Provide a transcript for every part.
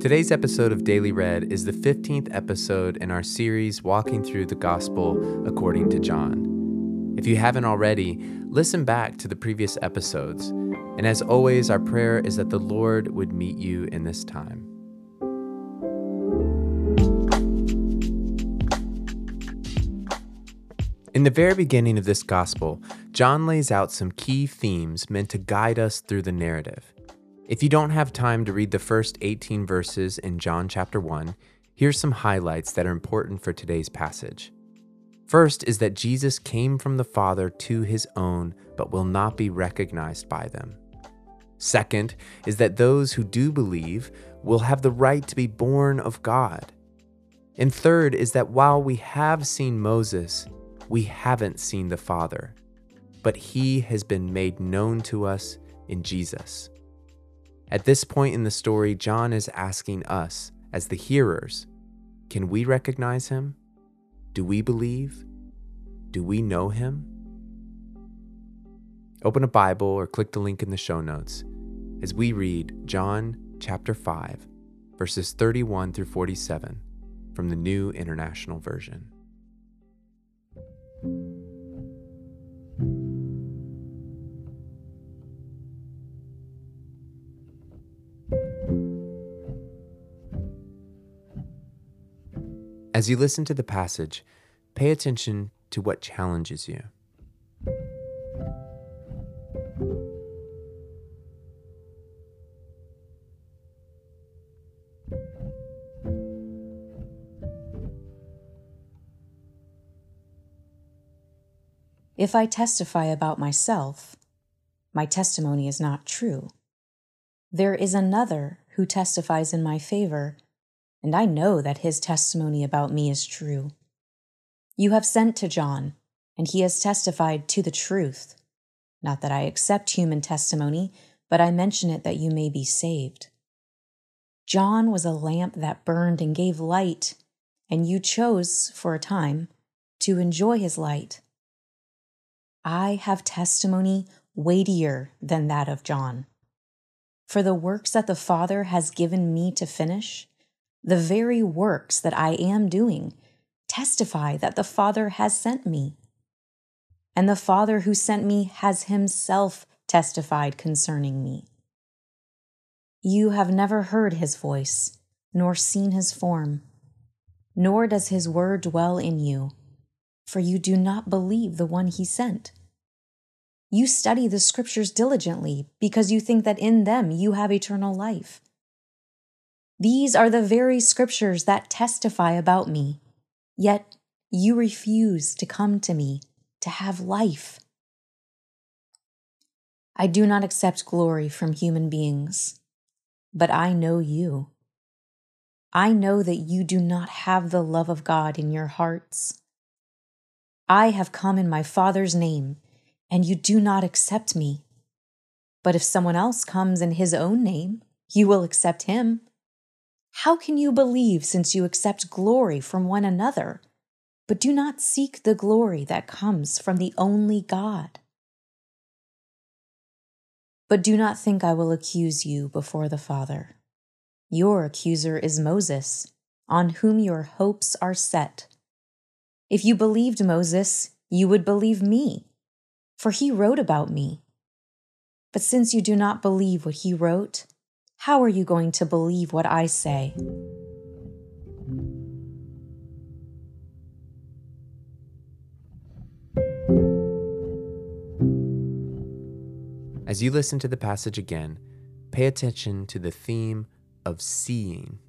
Today's episode of Daily Read is the 15th episode in our series Walking Through the Gospel According to John. If you haven't already, listen back to the previous episodes. And as always, our prayer is that the Lord would meet you in this time. In the very beginning of this gospel, John lays out some key themes meant to guide us through the narrative. If you don't have time to read the first 18 verses in John chapter 1, here's some highlights that are important for today's passage. First is that Jesus came from the Father to his own, but will not be recognized by them. Second is that those who do believe will have the right to be born of God. And third is that while we have seen Moses, we haven't seen the Father, but he has been made known to us in Jesus. At this point in the story, John is asking us, as the hearers, can we recognize him? Do we believe? Do we know him? Open a Bible or click the link in the show notes as we read John chapter 5, verses 31 through 47 from the New International Version. As you listen to the passage, pay attention to what challenges you. If I testify about myself, my testimony is not true. There is another who testifies in my favor and I know that his testimony about me is true. You have sent to John, and he has testified to the truth. Not that I accept human testimony, but I mention it that you may be saved. John was a lamp that burned and gave light, and you chose, for a time, to enjoy his light. I have testimony weightier than that of John. For the works that the Father has given me to finish, the very works that I am doing testify that the Father has sent me. And the Father who sent me has himself testified concerning me. You have never heard his voice, nor seen his form, nor does his word dwell in you, for you do not believe the one he sent. You study the scriptures diligently because you think that in them you have eternal life these are the very scriptures that testify about me, yet you refuse to come to me to have life. I do not accept glory from human beings, but I know you. I know that you do not have the love of God in your hearts. I have come in my Father's name, and you do not accept me. But if someone else comes in his own name, you will accept him. How can you believe since you accept glory from one another, but do not seek the glory that comes from the only God? But do not think I will accuse you before the Father. Your accuser is Moses, on whom your hopes are set. If you believed Moses, you would believe me, for he wrote about me. But since you do not believe what he wrote, how are you going to believe what I say? As you listen to the passage again, pay attention to the theme of seeing.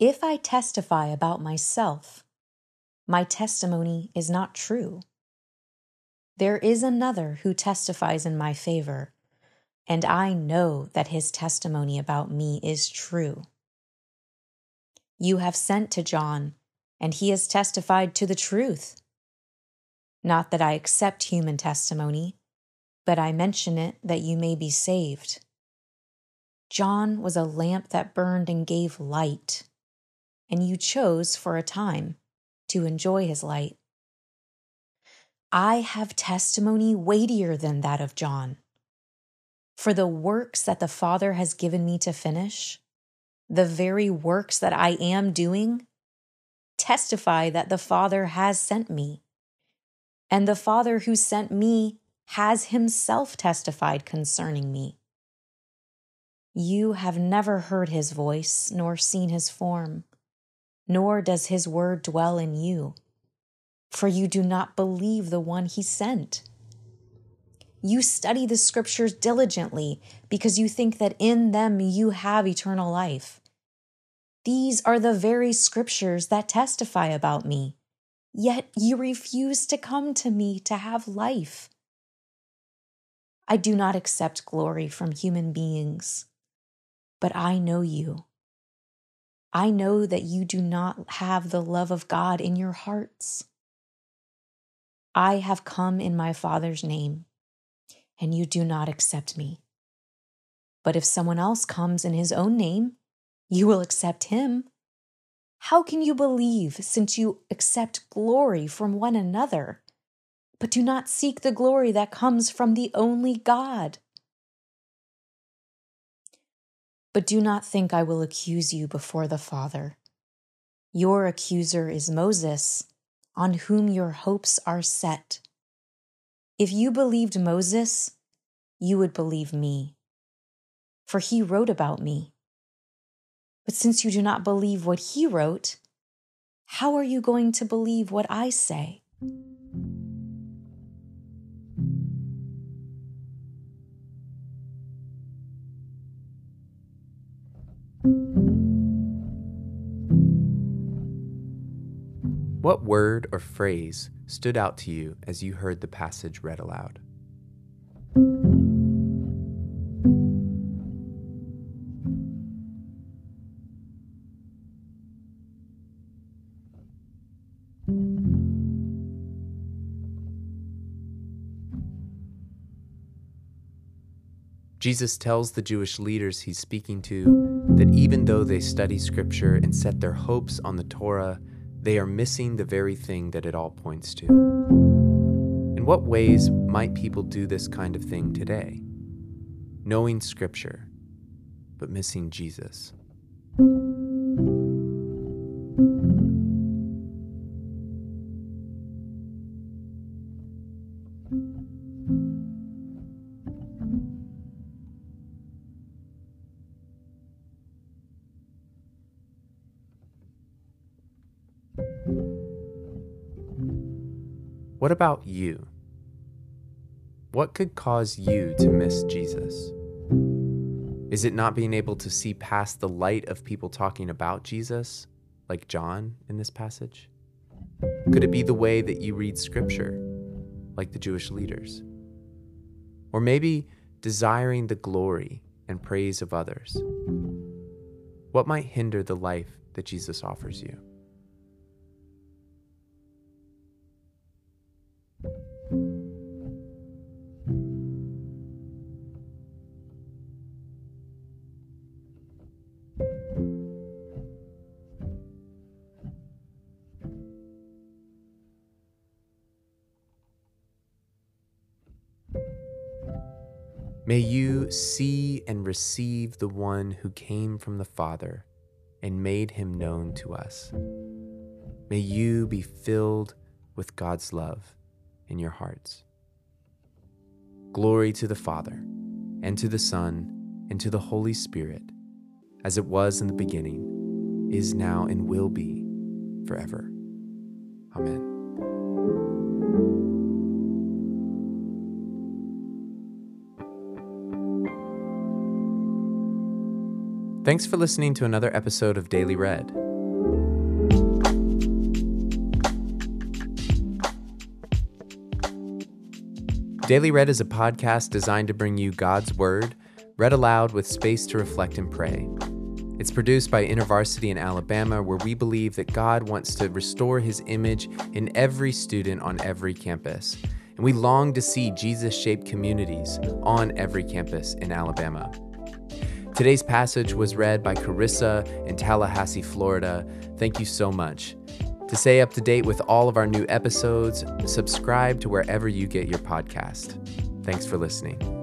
If I testify about myself, my testimony is not true. There is another who testifies in my favor, and I know that his testimony about me is true. You have sent to John, and he has testified to the truth. Not that I accept human testimony, but I mention it that you may be saved. John was a lamp that burned and gave light, and you chose for a time to enjoy his light. I have testimony weightier than that of John. For the works that the Father has given me to finish, the very works that I am doing, testify that the Father has sent me. And the Father who sent me has himself testified concerning me. You have never heard his voice, nor seen his form, nor does his word dwell in you, for you do not believe the one he sent. You study the scriptures diligently because you think that in them you have eternal life. These are the very scriptures that testify about me, yet you refuse to come to me to have life. I do not accept glory from human beings but I know you. I know that you do not have the love of God in your hearts. I have come in my Father's name, and you do not accept me. But if someone else comes in his own name, you will accept him. How can you believe since you accept glory from one another, but do not seek the glory that comes from the only God? But do not think I will accuse you before the Father. Your accuser is Moses, on whom your hopes are set. If you believed Moses, you would believe me, for he wrote about me. But since you do not believe what he wrote, how are you going to believe what I say? What word or phrase stood out to you as you heard the passage read aloud? Jesus tells the Jewish leaders he's speaking to that even though they study scripture and set their hopes on the Torah, they are missing the very thing that it all points to. In what ways might people do this kind of thing today? Knowing scripture, but missing Jesus. What about you? What could cause you to miss Jesus? Is it not being able to see past the light of people talking about Jesus, like John in this passage? Could it be the way that you read scripture, like the Jewish leaders? Or maybe desiring the glory and praise of others? What might hinder the life that Jesus offers you? May you see and receive the one who came from the Father and made him known to us. May you be filled with God's love in your hearts. Glory to the Father, and to the Son, and to the Holy Spirit, as it was in the beginning, is now, and will be forever. Amen. Thanks for listening to another episode of Daily Read. Daily Read is a podcast designed to bring you God's Word, read aloud with space to reflect and pray. It's produced by InterVarsity in Alabama, where we believe that God wants to restore his image in every student on every campus. And we long to see Jesus shaped communities on every campus in Alabama. Today's passage was read by Carissa in Tallahassee, Florida. Thank you so much. To stay up to date with all of our new episodes, subscribe to wherever you get your podcast. Thanks for listening.